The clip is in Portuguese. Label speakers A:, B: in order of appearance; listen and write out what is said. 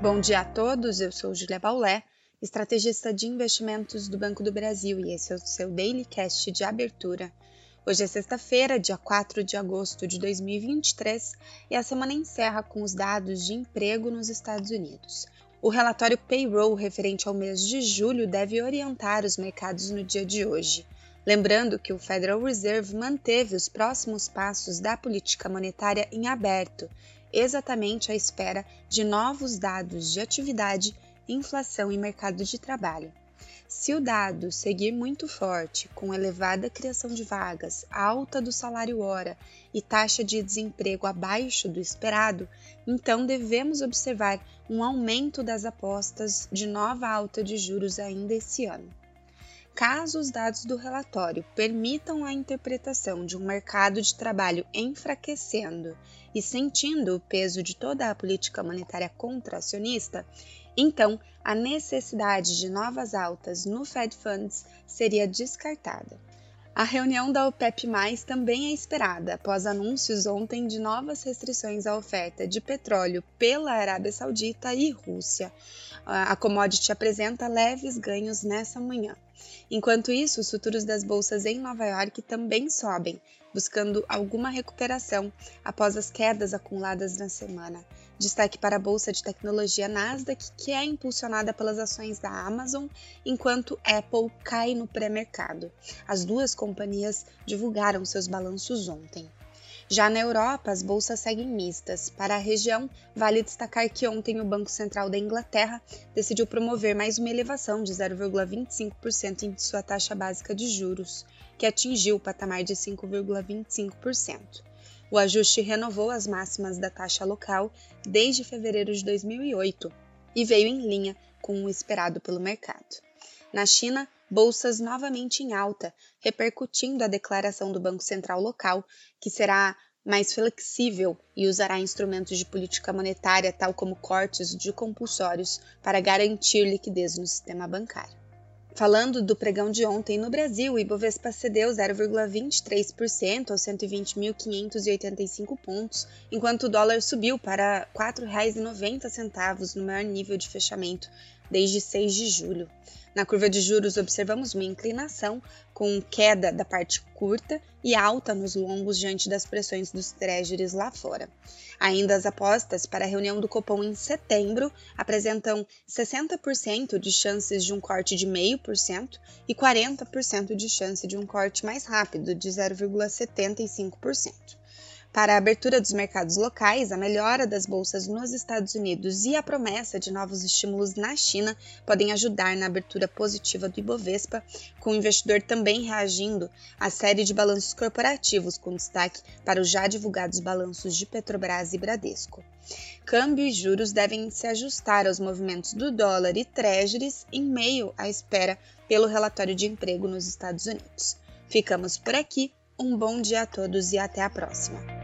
A: Bom dia a todos, eu sou Julia Baulé, estrategista de investimentos do Banco do Brasil e esse é o seu Daily Cast de abertura. Hoje é sexta-feira, dia 4 de agosto de 2023 e a semana encerra com os dados de emprego nos Estados Unidos. O relatório Payroll referente ao mês de julho deve orientar os mercados no dia de hoje. Lembrando que o Federal Reserve manteve os próximos passos da política monetária em aberto exatamente à espera de novos dados de atividade, inflação e mercado de trabalho. Se o dado seguir muito forte, com elevada criação de vagas, alta do salário hora e taxa de desemprego abaixo do esperado, então devemos observar um aumento das apostas de nova alta de juros ainda esse ano. Caso os dados do relatório permitam a interpretação de um mercado de trabalho enfraquecendo e sentindo o peso de toda a política monetária contracionista, então a necessidade de novas altas no Fed Funds seria descartada. A reunião da OPEP+, também é esperada após anúncios ontem de novas restrições à oferta de petróleo pela Arábia Saudita e Rússia. A commodity apresenta leves ganhos nessa manhã. Enquanto isso, os futuros das bolsas em Nova York também sobem, buscando alguma recuperação após as quedas acumuladas na semana. Destaque para a bolsa de tecnologia Nasdaq, que é impulsionada pelas ações da Amazon, enquanto Apple cai no pré-mercado. As duas companhias divulgaram seus balanços ontem. Já na Europa, as bolsas seguem mistas. Para a região, vale destacar que ontem o Banco Central da Inglaterra decidiu promover mais uma elevação de 0,25% em sua taxa básica de juros, que atingiu o patamar de 5,25%. O ajuste renovou as máximas da taxa local desde fevereiro de 2008 e veio em linha com o esperado pelo mercado. Na China, bolsas novamente em alta, repercutindo a declaração do Banco Central local, que será mais flexível e usará instrumentos de política monetária, tal como cortes de compulsórios, para garantir liquidez no sistema bancário. Falando do pregão de ontem no Brasil, o Ibovespa cedeu 0,23% aos 120.585 pontos, enquanto o dólar subiu para R$ 4,90 no maior nível de fechamento desde 6 de julho. Na curva de juros, observamos uma inclinação com queda da parte curta e alta nos longos diante das pressões dos treasuries lá fora. Ainda as apostas para a reunião do Copom em setembro apresentam 60% de chances de um corte de 0,5% e 40% de chance de um corte mais rápido, de 0,75%. Para a abertura dos mercados locais, a melhora das bolsas nos Estados Unidos e a promessa de novos estímulos na China podem ajudar na abertura positiva do Ibovespa, com o investidor também reagindo à série de balanços corporativos, com destaque para os já divulgados balanços de Petrobras e Bradesco. Câmbio e juros devem se ajustar aos movimentos do dólar e treasuries em meio à espera pelo relatório de emprego nos Estados Unidos. Ficamos por aqui. Um bom dia a todos e até a próxima!